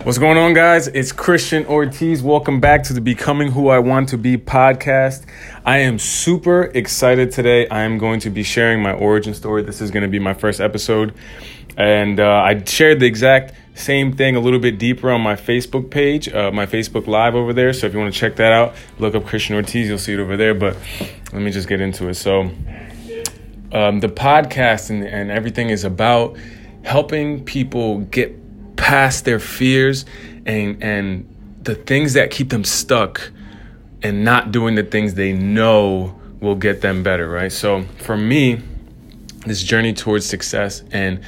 What's going on, guys? It's Christian Ortiz. Welcome back to the Becoming Who I Want to Be podcast. I am super excited today. I am going to be sharing my origin story. This is going to be my first episode. And uh, I shared the exact same thing a little bit deeper on my Facebook page, uh, my Facebook Live over there. So if you want to check that out, look up Christian Ortiz. You'll see it over there. But let me just get into it. So um, the podcast and, and everything is about helping people get past their fears and and the things that keep them stuck and not doing the things they know will get them better, right? So for me, this journey towards success and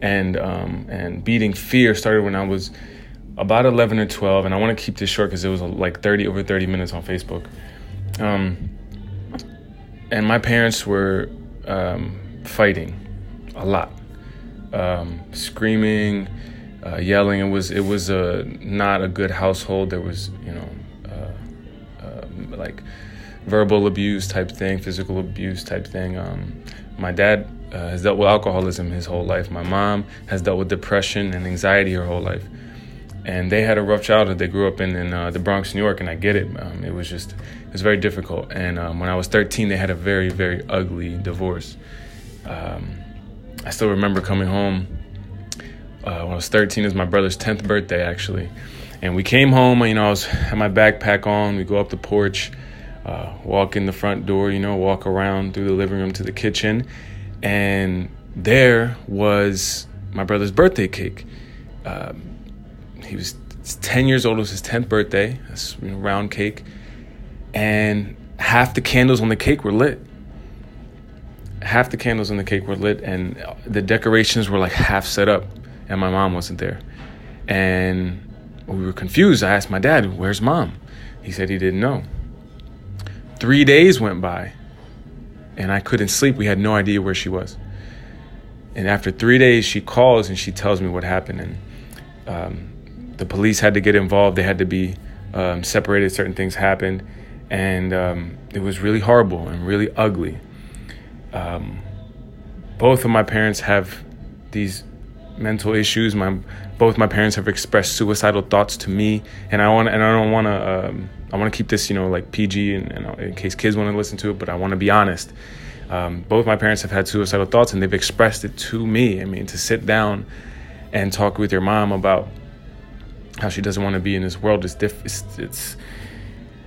and um, and beating fear started when I was about 11 or 12, and I want to keep this short because it was like 30 over 30 minutes on Facebook. Um, and my parents were um, fighting a lot, um, screaming uh, yelling. It was it was a not a good household. There was you know uh, uh, like verbal abuse type thing, physical abuse type thing. Um, my dad uh, has dealt with alcoholism his whole life. My mom has dealt with depression and anxiety her whole life. And they had a rough childhood. They grew up in, in uh, the Bronx, New York, and I get it. Um, it was just, it was very difficult. And um, when I was 13, they had a very, very ugly divorce. Um, I still remember coming home uh, when I was 13. It was my brother's 10th birthday, actually. And we came home, you know, I was had my backpack on. We go up the porch, uh, walk in the front door, you know, walk around through the living room to the kitchen. And there was my brother's birthday cake. Um, he was 10 years old. It was his 10th birthday. This you know, round cake. And half the candles on the cake were lit. Half the candles on the cake were lit, and the decorations were like half set up and my mom wasn't there. And we were confused. I asked my dad, Where's mom? He said he didn't know. Three days went by and I couldn't sleep. We had no idea where she was. And after three days, she calls and she tells me what happened. And um, the police had to get involved. They had to be um, separated. Certain things happened. And um, it was really horrible and really ugly. Um, both of my parents have these mental issues. My both my parents have expressed suicidal thoughts to me, and I want and I don't want to. Um, I want to keep this, you know, like PG, and, and in case kids want to listen to it. But I want to be honest. Um, both my parents have had suicidal thoughts, and they've expressed it to me. I mean, to sit down and talk with your mom about how she doesn't want to be in this world is diff- it's, it's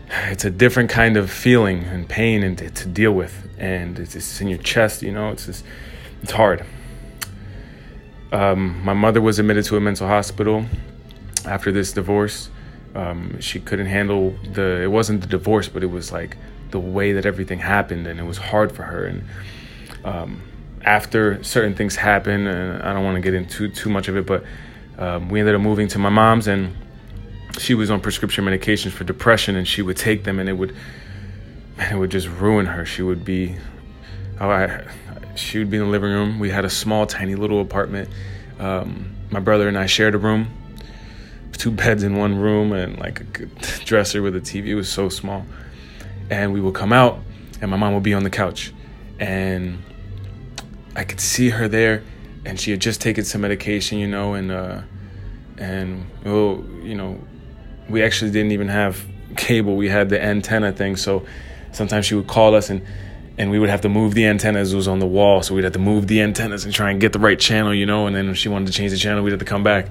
it's a different kind of feeling and pain and to, to deal with, and it's, it's in your chest. You know, it's just it's hard. Um, my mother was admitted to a mental hospital after this divorce. Um, she couldn't handle the. It wasn't the divorce, but it was like the way that everything happened, and it was hard for her. And um, after certain things happened, and I don't want to get into too much of it, but um, we ended up moving to my mom's, and she was on prescription medications for depression, and she would take them, and it would, it would just ruin her. She would be, oh, I, she would be in the living room. We had a small, tiny little apartment. Um, my brother and I shared a room, two beds in one room, and like a dresser with a TV. It was so small. And we would come out, and my mom would be on the couch, and I could see her there, and she had just taken some medication, you know, and uh, and well, you know, we actually didn't even have cable. We had the antenna thing, so sometimes she would call us and and we would have to move the antennas. It was on the wall, so we'd have to move the antennas and try and get the right channel, you know. And then if she wanted to change the channel, we'd have to come back.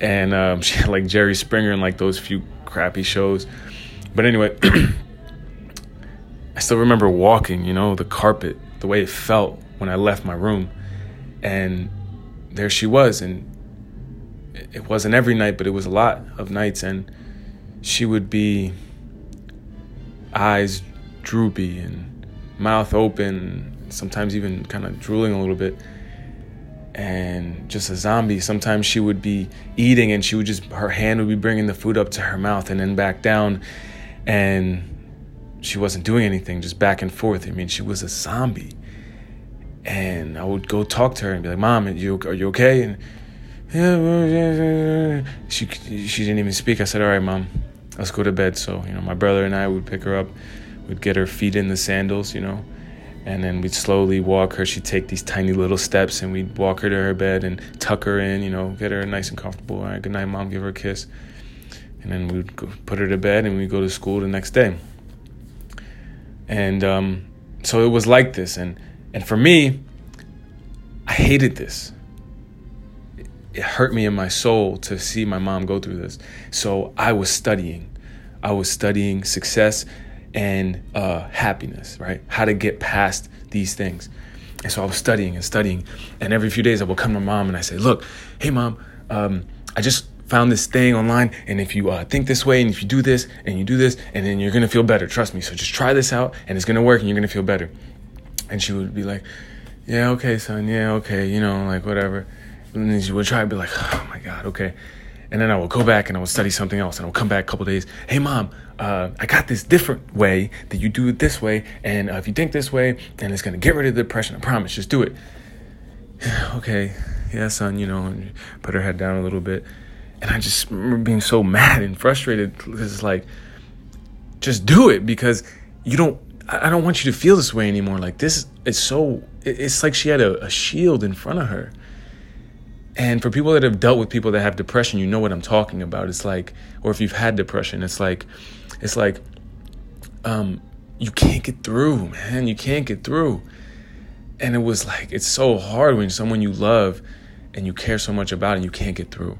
And um, she had like Jerry Springer and like those few crappy shows. But anyway, I still remember walking, you know, the carpet, the way it felt when I left my room, and there she was, and it wasn't every night, but it was a lot of nights, and she would be eyes droopy and mouth open, sometimes even kind of drooling a little bit. And just a zombie. Sometimes she would be eating and she would just, her hand would be bringing the food up to her mouth and then back down. And she wasn't doing anything, just back and forth. I mean, she was a zombie. And I would go talk to her and be like, Mom, are you, are you okay? And she, she didn't even speak. I said, All right, Mom, let's go to bed. So, you know, my brother and I would pick her up would get her feet in the sandals, you know, And then we'd slowly walk her. She'd take these tiny little steps and we'd walk her to her bed and tuck her in, you know, get her nice and comfortable. All right, good night, mom, give her a kiss. And then we'd go, put her to bed and we'd go to school the next day. And um, so it was like this. And, and for me, I hated this. It hurt me in my soul to see my mom go through this. So I was studying. I was studying success and uh, happiness, right? How to get past these things. And so I was studying and studying. And every few days I would come to mom and I say, Look, hey, mom, um, I just found this thing online. And if you uh, think this way and if you do this and you do this, and then you're going to feel better. Trust me. So just try this out and it's going to work and you're going to feel better. And she would be like, Yeah, okay, son. Yeah, okay. You know, like whatever. And then she would try to be like, Oh my God, okay. And then I would go back and I would study something else. And I would come back a couple days. Hey, mom, uh, I got this different way that you do it this way. And uh, if you think this way, then it's to get rid of the depression. I promise. Just do it. okay. Yeah, son, you know, put her head down a little bit. And I just remember being so mad and frustrated because it's like, just do it because you don't, I don't want you to feel this way anymore. Like, this is so, it's like she had a, a shield in front of her and for people that have dealt with people that have depression, you know what I'm talking about. It's like, or if you've had depression, it's like, it's like, um, you can't get through, man. You can't get through. And it was like, it's so hard when someone you love and you care so much about and you can't get through.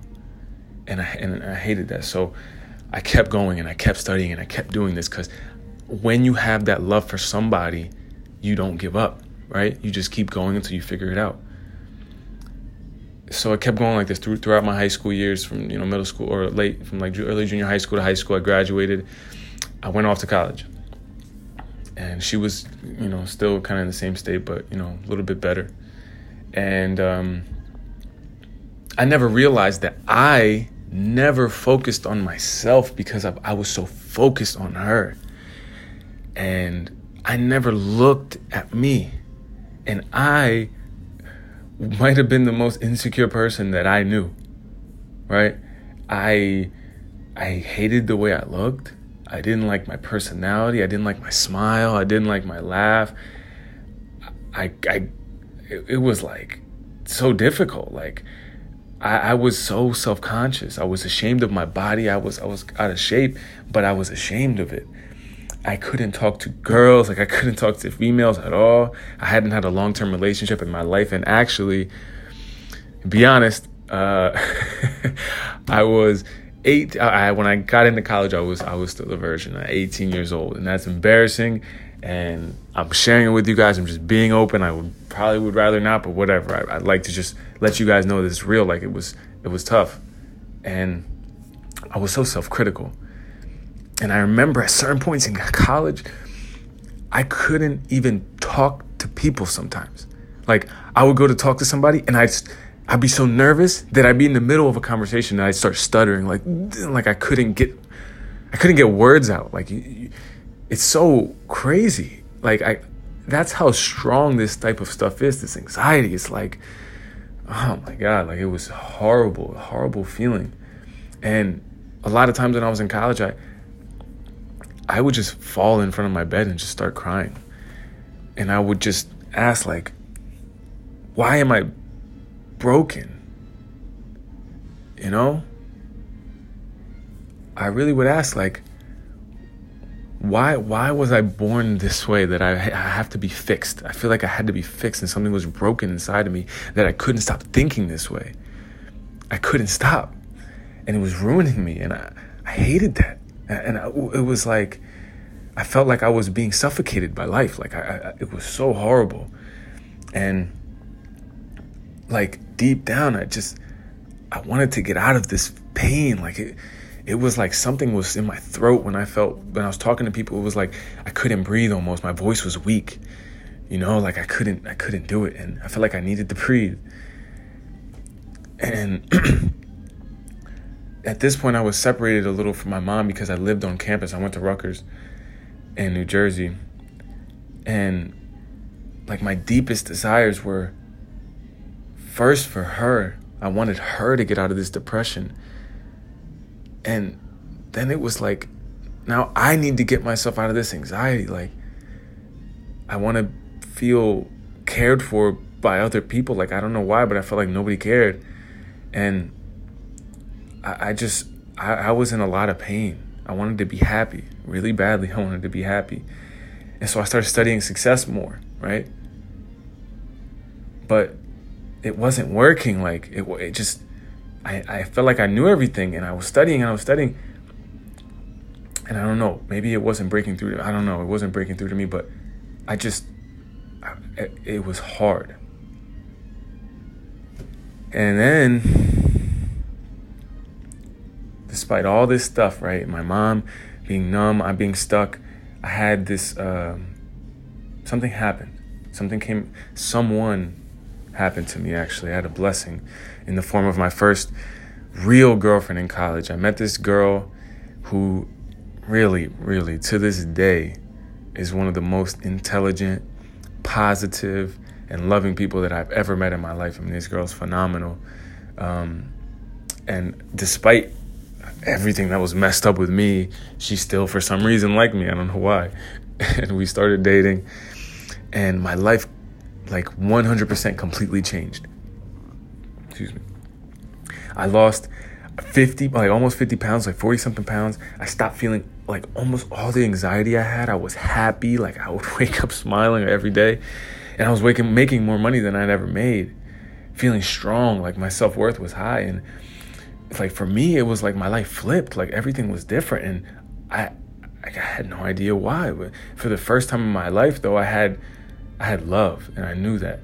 And I, and I hated that. So I kept going and I kept studying and I kept doing this because when you have that love for somebody, you don't give up, right? You just keep going until you figure it out so I kept going like this through, throughout my high school years, from you know middle school or late, from like early junior high school to high school. I graduated. I went off to college, and she was you know still kind of in the same state, but you know a little bit better. And um, I never realized that I never focused on myself because I, I was so focused on her, and I never looked at me, and I might have been the most insecure person that I knew. Right? I I hated the way I looked. I didn't like my personality. I didn't like my smile. I didn't like my laugh. I I it, was like so difficult. Like I, I was so self conscious. I was ashamed of my body. I was I was out of shape, but I was ashamed of it. I couldn't talk to girls, like I couldn't talk to females at all. I hadn't had a long term relationship in my life, and actually, be honest, uh, I was eight. I, when I got into college, I was I was still a virgin, at 18 years old, and that's embarrassing. And I'm sharing it with you guys. I'm just being open. I would probably would rather not, but whatever. I, I'd like to just let you guys know this it's real. Like it was it was tough, and I was so self critical and I remember at certain points in college, I couldn't even talk to people sometimes. Like I would go to talk to somebody and I'd I'd be so nervous that I'd be in the middle of a conversation and I'd start stuttering like like I couldn't get I couldn't get words out. Like it's so crazy. Like I that's how strong this type of stuff is. This anxiety. It's like oh my god, like it was horrible, horrible feeling. And a lot of times when I was in college, I I would just fall in front of my bed and just start crying. And I would just ask, like, why am I broken? You know? I really would ask, like, why why was I born this way that I, I have to be fixed? I feel like I had to be fixed and something was broken inside of me that I couldn't stop thinking this way. I couldn't stop. And it was ruining me and I, I hated that and it was like I felt like I was being suffocated by life. Like I, I, it was so horrible, and like deep down, I just I wanted to get out of this pain. Like it, it was like something was in my throat when I felt when I was talking to people. It was like I couldn't breathe almost. My voice was weak. You know, like I couldn't I couldn't do it, and I felt like I needed to breathe. And at this point, I was separated a little from my mom because I lived on campus. I went to Rutgers in New Jersey. And like my deepest desires were first for her. I wanted her to get out of this depression. And then it was like, now I need to get myself out of this anxiety. Like, I want to feel cared for by other people. Like I don't know why, but I felt like nobody cared, and I, just I, I was in a lot of pain. I wanted to be happy really badly. I wanted to be happy, and so I started studying success more. Right, but it wasn't working. Like it, it just I I felt like I knew everything, and I was studying and I was studying. And I don't know, maybe it wasn't breaking through. I don't know, it wasn't breaking through to me, but I just, it was hard. And then, despite all this stuff, right? My mom being numb, I'm being stuck. I had this, uh, something happened. Something came, someone happened to me actually. I had a blessing in the form of my first real girlfriend in college. I met this girl who really, really, to this day, is one of the most intelligent, positive, and loving people that I've ever met in my life. I mean, this girl's phenomenal. Um, and despite everything that was messed up with me, she still, for some reason, liked me. I don't know why. and we started dating, and my life, like 100% completely changed. Excuse me. I lost 50, like almost 50 pounds, like 40 something pounds. I stopped feeling like almost all the anxiety I had. I was happy. Like I would wake up smiling every day. And I was waking, making more money than I'd ever made, feeling strong. Like my self worth was high. And like for me, it was like my life flipped. Like everything was different. And I, I had no idea why. But for the first time in my life, though, I had, I had love, and I knew that.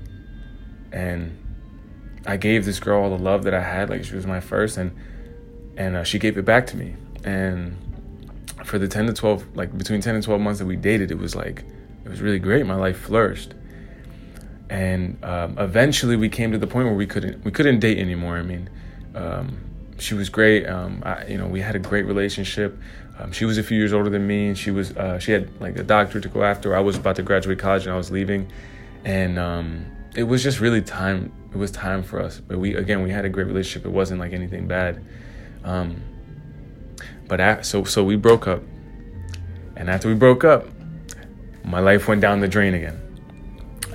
And I gave this girl all the love that I had. Like she was my first, and and uh, she gave it back to me. And for the 10 to 12, like between 10 and 12 months that we dated, it was like, it was really great. My life flourished. And um, eventually we came to the point where we couldn't, we couldn't date anymore. I mean, um, she was great. Um, I, you know, we had a great relationship. Um, she was a few years older than me, and she was uh, she had like a doctor to go after. I was about to graduate college, and I was leaving, and um, it was just really time. It was time for us. But we again, we had a great relationship. It wasn't like anything bad. Um, but so so we broke up, and after we broke up, my life went down the drain again.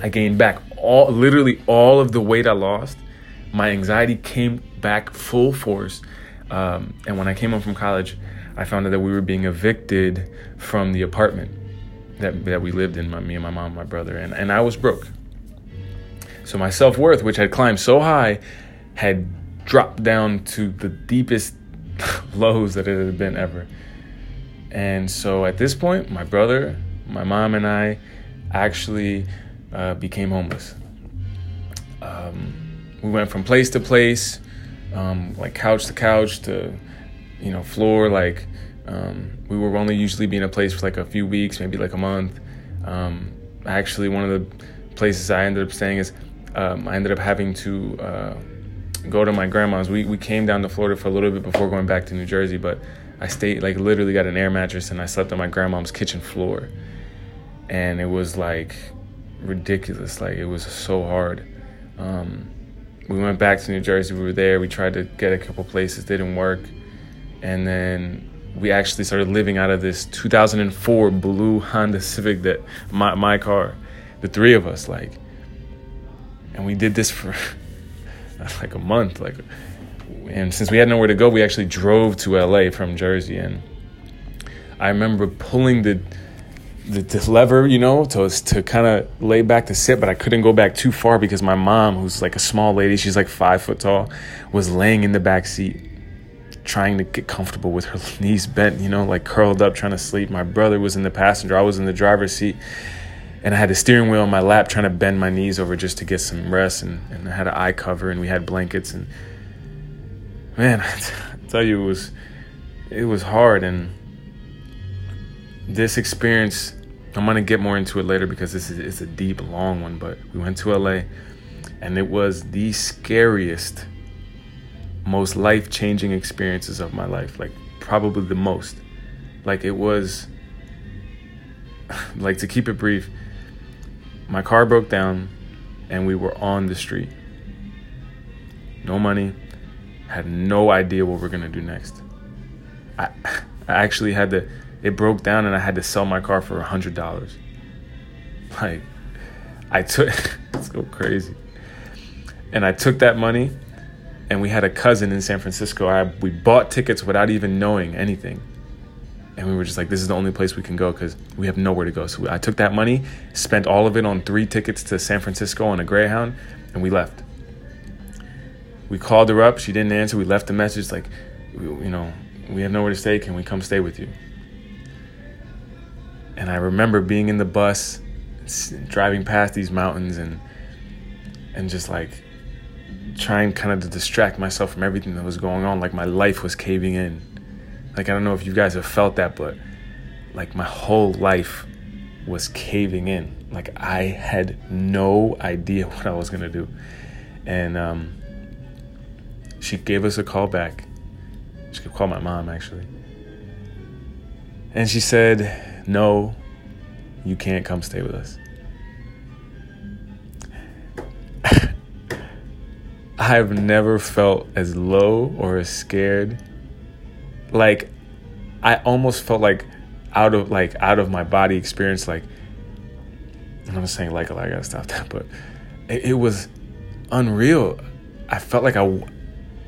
I gained back all literally all of the weight I lost. My anxiety came back full force, um, and when I came home from college, I found out that we were being evicted from the apartment that that we lived in. My, me and my mom, my brother, and and I was broke. So my self worth, which had climbed so high, had dropped down to the deepest lows that it had been ever. And so at this point, my brother, my mom, and I actually uh, became homeless. Um, we went from place to place, um, like couch to couch to, you know, floor. Like um, we were only usually being a place for like a few weeks, maybe like a month. Um, actually, one of the places I ended up staying is um, I ended up having to. Uh, go to my grandma's. We we came down to Florida for a little bit before going back to New Jersey, but I stayed like literally got an air mattress and I slept on my grandma's kitchen floor. And it was like ridiculous. Like it was so hard. Um, we went back to New Jersey. We were there. We tried to get a couple places, didn't work. And then we actually started living out of this 2004 blue Honda Civic that my my car, the three of us like. And we did this for like a month. Like, and since we had nowhere to go, we actually drove to LA from Jersey. And I remember pulling the the, the lever, you know, to to kind of lay back to sit, but I couldn't go back too far because my mom, who's like a small lady, she's like five foot tall, was laying in the back seat, trying to get comfortable with her knees bent, you know, like curled up, trying to sleep. My brother was in the passenger, I was in the driver's seat and I had the steering wheel on my lap trying to bend my knees over just to get some rest and, and I had an eye cover and we had blankets and man I tell you it was it was hard and this experience I'm gonna get more into it later because this is it's a deep long one but we went to LA and it was the scariest most life-changing experiences of my life like probably the most like it was like to keep it brief my car broke down and we were on the street. No money, had no idea what we're gonna do next. I, I actually had to, it broke down and I had to sell my car for a hundred dollars. Like, I took it's so crazy. And I took that money and we had a cousin in San Francisco. I, we bought tickets without even knowing anything. And we were just like, this is the only place we can go because we have nowhere to go. So I took that money, spent all of it on three tickets to San Francisco on a Greyhound, and we left. We called her up. She didn't answer. We left a message like, you know, we have nowhere to stay. Can we come stay with you? And I remember being in the bus, driving past these mountains, and and just like trying kind of to distract myself from everything that was going on. Like my life was caving in. Like I don't know if you guys have felt that, but like my whole life was caving in. Like I had no idea what I was gonna do. And um, she gave us a call back. She could call my mom actually. And she said, No, you can't come stay with us. I've never felt as low or as scared. Like I almost felt like out of like out of my body experience like I'm saying like I gotta stop that, but it, it was unreal. I felt like I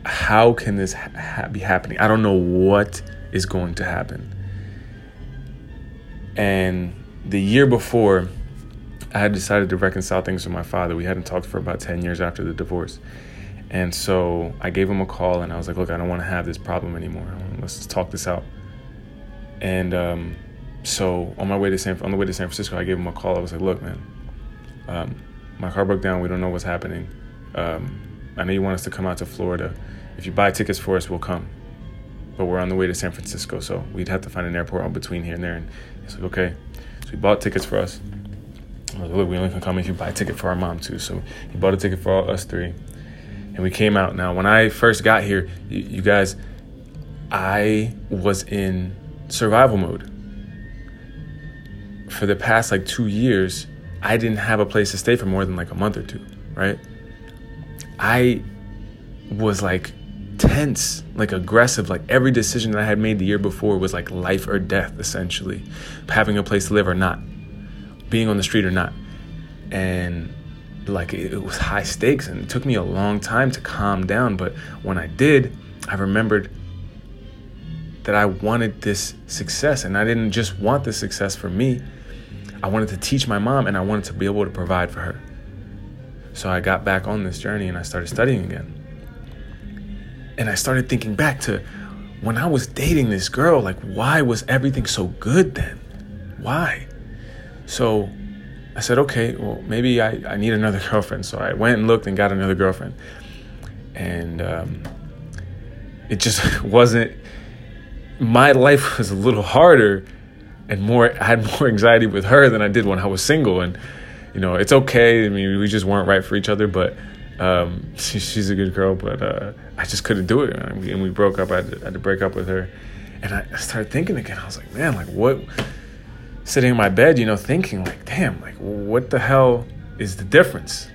how can this ha- be happening? I don't know what is going to happen. And the year before, I had decided to reconcile things with my father. We hadn't talked for about 10 years after the divorce. And so I gave him a call and I was like, look, I don't want to have this problem anymore. Let's talk this out. And um, so on my way to San on the way to San Francisco, I gave him a call. I was like, look, man, um, my car broke down. We don't know what's happening. Um, I know you want us to come out to Florida. If you buy tickets for us, we'll come. But we're on the way to San Francisco, so we'd have to find an airport in between here and there. And he's like, okay. So he bought tickets for us. I was like, look, we only can come if you buy a ticket for our mom too. So he bought a ticket for all, us three and we came out. Now, when I first got here, you, you guys, I was in survival mode. For the past like two years, I didn't have a place to stay for more than like a month or two, right? I was like tense, like aggressive. Like every decision that I had made the year before was like life or death, essentially. Having a place to live or not, being on the street or not. And like it, was high stakes and it took me a long time to calm down. But when I did, I remembered that I wanted this success and I didn't just want this success for me. I wanted to teach my mom and I wanted to be able to provide for her. So I got back on this journey and I started studying again. And I started thinking back to when I was dating this girl, like, why was everything so good then? Why? So I said, okay, well, maybe I, I need another girlfriend. So I went and looked and got another girlfriend. And um, it just wasn't, my life was a little harder and more, I had more anxiety with her than I did when I was single. And, you know, it's okay. I mean, we just weren't right for each other, but um, she, she's a good girl, but uh, I just couldn't do it. And we, and we broke up. I had, to, I had to break up with her. And I started thinking again. I was like, man, like what? sitting in my bed, you know, thinking like, damn, like what the hell is the difference?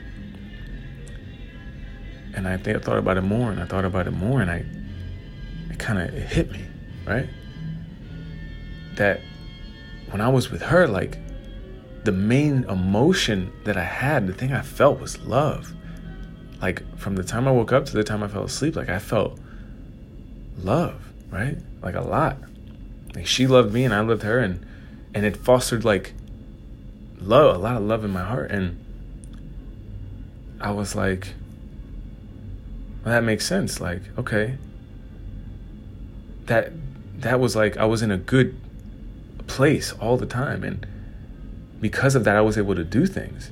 And I think I thought about it more and I thought about it more and I it kind of hit me, right? That when I was with her, like the main emotion that I had, the thing I felt was love. Like from the time I woke up to the time I fell asleep, like I felt love, right? Like a lot. Like she loved me and I loved her and and it fostered like love, a lot of love in my heart. And I was like, well, that makes sense. Like, okay, that that was like I was in a good place all the time, and because of that, I was able to do things.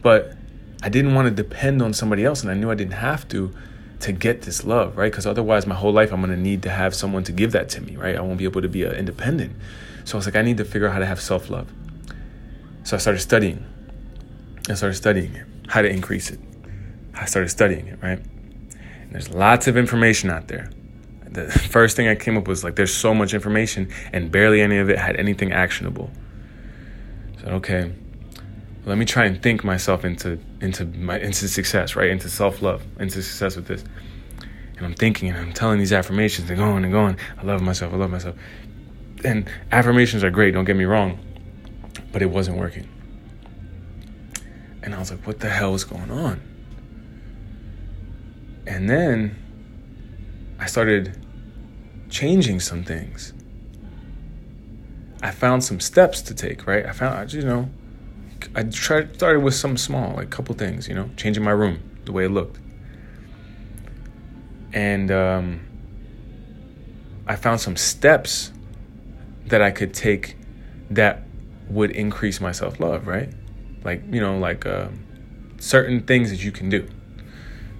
But I didn't want to depend on somebody else, and I knew I didn't have to to get this love, right? Because otherwise, my whole life, I'm going to need to have someone to give that to me, right? I won't be able to be uh, independent. So I was like, I need to figure out how to have self love. So I started studying. I started studying it, how to increase it. I started studying it, right? And there's lots of information out there. The first thing I came up with was like, there's so much information, and barely any of it had anything actionable. So okay, let me try and think myself into into my into success, right? Into self love, into success with this. And I'm thinking and I'm telling these affirmations and going and going. I love myself. I love myself and affirmations are great, don't get me wrong, but it wasn't working. And I was like, what the hell is going on? And then I started changing some things. I found some steps to take, right? I found, you know, I tried started with some small, like a couple things, you know, changing my room, the way it looked. And um, I found some steps that I could take that would increase my self love, right? Like, you know, like uh, certain things that you can do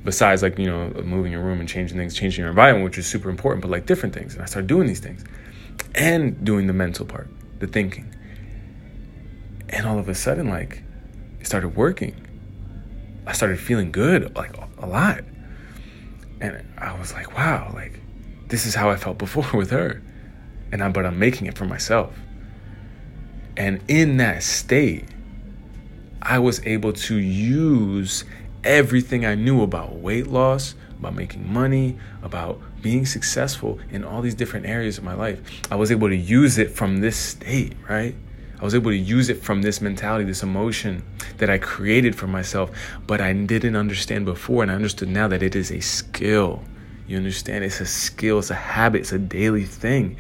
besides like, you know, moving your room and changing things, changing your environment, which is super important, but like different things. And I started doing these things and doing the mental part, the thinking. And all of a sudden, like, it started working. I started feeling good, like a lot. And I was like, wow, like, this is how I felt before with her. And I, but I'm making it for myself. And in that state, I was able to use everything I knew about weight loss, about making money, about being successful in all these different areas of my life. I was able to use it from this state, right? I was able to use it from this mentality, this emotion that I created for myself, but I didn't understand before. And I understood now that it is a skill. You understand? It's a skill, it's a habit, it's a daily thing.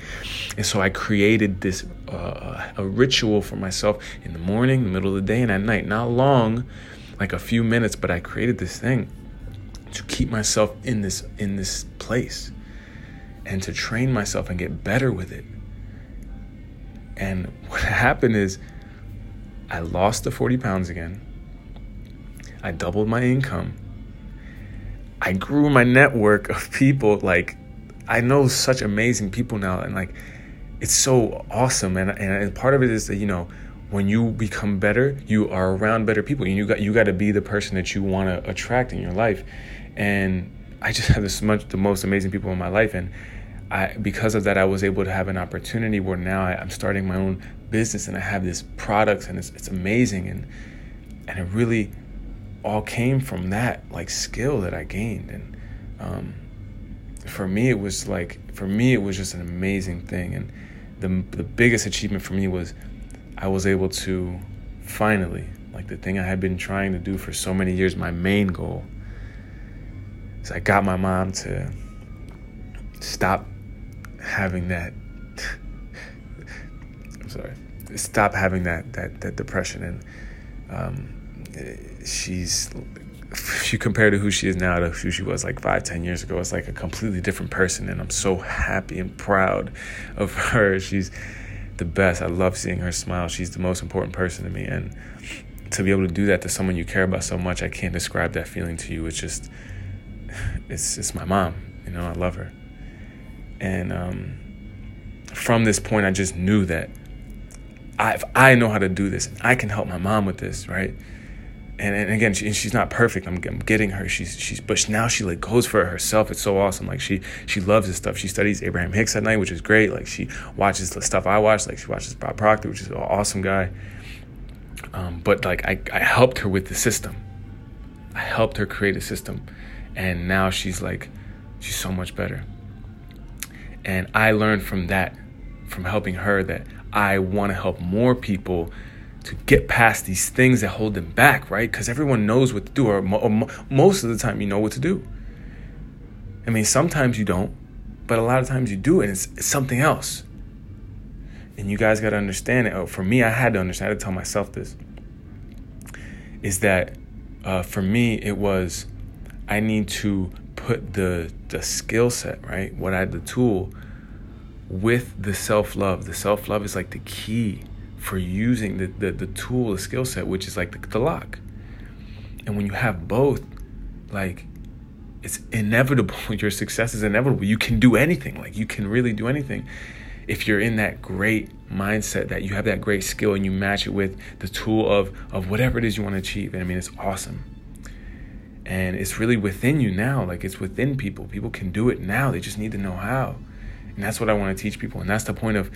And so I created this uh, a ritual for myself in the morning, the middle of the day, and at night. Not long, like a few minutes, but I created this thing to keep myself in this in this place and to train myself and get better with it. And what happened is I lost the 40 pounds again. I doubled my income. I grew my network of people. Like, I know such amazing people now. And, like, it's so awesome. And, and part of it is that, you know, when you become better, you are around better people. And you got you got to be the person that you want to attract in your life. And I just have this much the most amazing people in my life, and I because of that, I was able to have an opportunity where now I, am starting my own business, and I have this products, and it's it's amazing, and and it really all came from that like skill that I gained, and um, for me it was like for me it was just an amazing thing, and the the biggest achievement for me was I was able to finally, like the thing I had been trying to do for so many years, my main goal is I got my mom to stop having that. I'm sorry, stop having that that that depression, and um, she's if you compare to who she is now to who she was like five, ten years ago, it's like a completely different person. And I'm so happy and proud of her. She's the best. I love seeing her smile. She's the most important person to me. And to be able to do that to someone you care about so much, I can't describe that feeling to you. It's just, it's it's my mom. You know, I love her. And um, from this point, I just knew that I, if I know how to do this, I can help my mom with this, right? and, and again, she, she's not perfect. I'm, I'm, getting her. She's she's but now she like goes for it herself. It's so awesome. Like she she loves this stuff. She studies Abraham Hicks at night, which is great. Like she watches the stuff I watch. Like she watches Bob Proctor, which is an awesome guy. Um, but like I I helped her with the system. I helped her create a system, and now she's like she's so much better. And I learned from that, from helping her, that I want to help more people to get past these things that hold them back, right? Because everyone knows what to do, or, mo- or mo- most of the time, you know what to do. I mean, sometimes you don't, but a lot of times you do, and it's, it's something else. And you guys got to understand it. Oh, for me, I had to understand. I had to tell myself this. Is that uh, for me, it was I need to put the the skill set right, what I had the tool with the self love. The self love is like the key for using the, the, the tool, the skill set, which is like the, the lock. And when you have both, like it's inevitable. Your success is inevitable. You can do anything. Like you can really do anything if you're in that great mindset that you have that great skill and you match it with the tool of of whatever it is you want to achieve. And I mean, it's awesome. And it's really within you now. Like it's within people. People can do it now. They just need to know how. And that's what I want to teach people. And that's the point of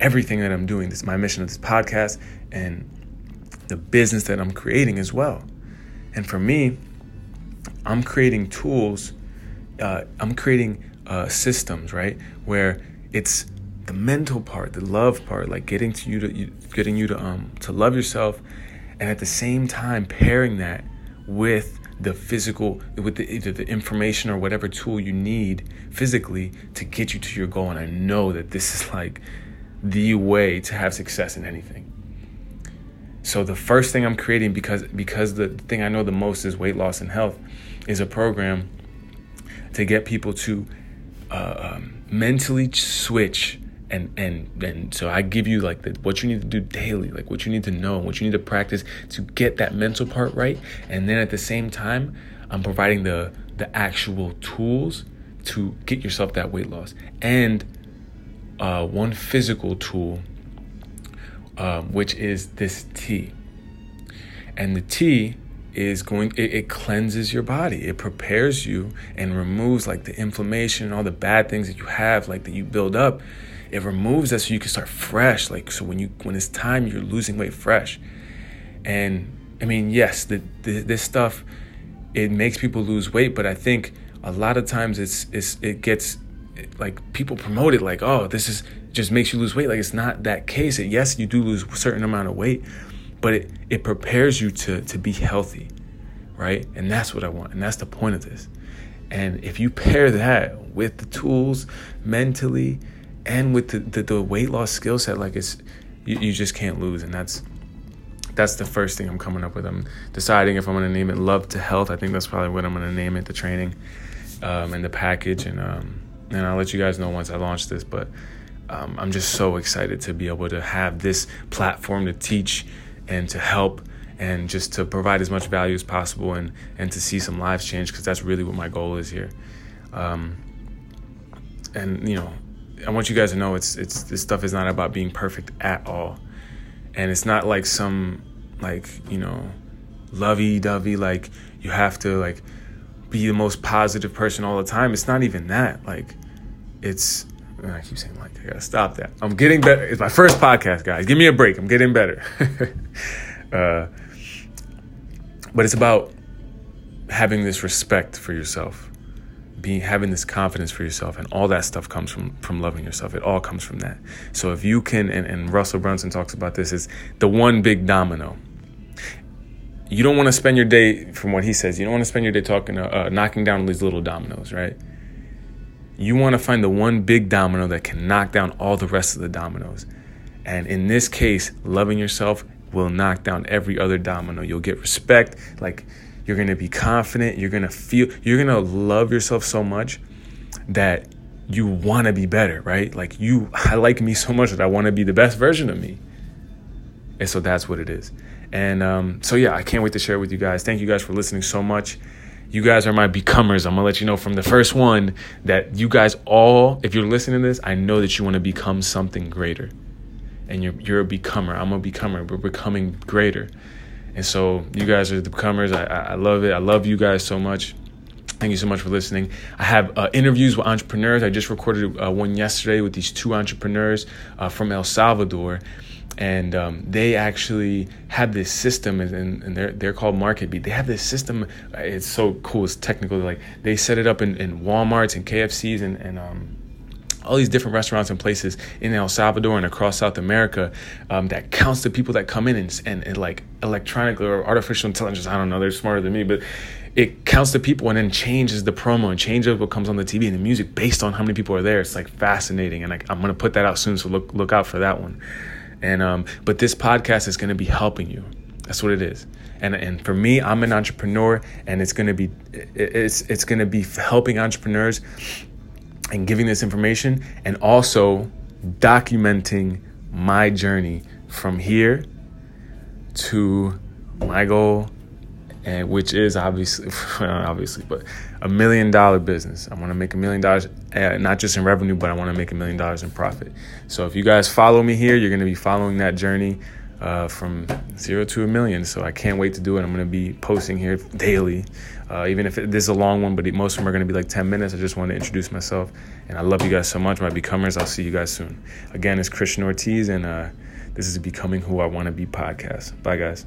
everything that I'm doing. This is my mission of this podcast and the business that I'm creating as well. And for me, I'm creating tools, uh, I'm creating uh, systems, right? Where it's the mental part, the love part, like getting to you to you, getting you to um to love yourself, and at the same time pairing that with the physical with the, either the information or whatever tool you need physically to get you to your goal. And i know that this is like the way to have success in anything. So the first thing i'm creating because because the thing i know the most is weight loss and health is a program to get people to uh, um, mentally switch and and and so I give you like the, what you need to do daily, like what you need to know, what you need to practice to get that mental part right, and then at the same time, I'm providing the the actual tools to get yourself that weight loss. And uh, one physical tool, uh, which is this tea, and the tea is going it, it, cleanses your body. It prepares you and removes like the inflammation and all the bad things that you have like that you build up it removes that so you can start fresh. Like so when you when it's time you're losing weight fresh. And I mean, yes, the, the, this stuff it makes people lose weight, but I think a lot of times it's it's it gets like people promote it like, oh, this is just makes you lose weight. Like it's not that case. Yes, you do lose a certain amount of weight, but it, it prepares you to to be healthy, right? And that's what I want. And that's the point of this. And if you pair that with the tools mentally and with the, the, the weight loss skill set, like it's you, you just can't lose, and that's that's the first thing I'm coming up with. I'm deciding if I'm going to name it Love to Health. I think that's probably what I'm going to name it, the training um, and the package. And um, and I'll let you guys know once I launch this. But um, I'm just so excited to be able to have this platform to teach and to help and just to provide as much value as possible and and to see some lives change because that's really what my goal is here. Um, and you know, I want you guys to know it's it's this stuff is not about being perfect at all, and it's not like some like you know lovey dovey like you have to like be the most positive person all the time. It's not even that. Like it's I keep saying like I gotta stop that. I'm getting better. It's my first podcast, guys. Give me a break. I'm getting better. uh, but it's about having this respect for yourself being having this confidence for yourself and all that stuff comes from from loving yourself. It all comes from that. So if you can and, and russell brunson talks about this is the one big domino. You don't want to spend your day from what he says you don't want to spend your day talking uh, knocking down these little dominoes right? You want to find the one big domino that can knock down all the rest of the dominoes. And in this case loving yourself will knock down every other domino. You'll get respect like you're going to be confident. You're going to feel, you're going to love yourself so much that you want to be better, right? Like you, I like me so much that I want to be the best version of me. And so that's what it is. And um, so, yeah, I can't wait to share with you guys. Thank you guys for listening so much. You guys are my becomers. I'm going to let you know from the first one that you guys all, if you're listening to this, I know that you want to become something greater. And you're, you're a becomer. I'm a becomer. We're becoming greater. And so you guys are the becomers. I, I love it. I love you guys so much. Thank you so much for listening. I have uh, interviews with entrepreneurs. I just recorded uh, one yesterday with these two entrepreneurs uh, from El Salvador, and um, they actually have this system, and, and, they're they're called MarketBeat. They have this system. It's so cool. It's technical. Like they set it up in, in WalMarts and KFCs and and um, all these different restaurants and places in El Salvador and across South America um, that counts the people that come in and, and, and like electronic or artificial intelligence. I don't know, they're smarter than me, but it counts the people and then changes the promo and changes what comes on the TV and the music based on how many people are there. It's like fascinating, and I, am gonna put that out soon, so look look out for that one. And um, but this podcast is gonna be helping you. That's what it is. And and for me, I'm an entrepreneur, and it's gonna be it's it's gonna be helping entrepreneurs and giving this information and also documenting my journey from here to my goal and which is obviously obviously but a million dollar business i want to make a million dollars uh, not just in revenue but i want to make a million dollars in profit so if you guys follow me here you're going to be following that journey uh, from zero to a million. So I can't wait to do it. I'm going to be posting here daily, uh, even if it, this is a long one, but most of them are going to be like 10 minutes. I just want to introduce myself. And I love you guys so much, my becomers. I'll see you guys soon. Again, it's Christian Ortiz, and uh, this is Becoming Who I Want to Be podcast. Bye, guys.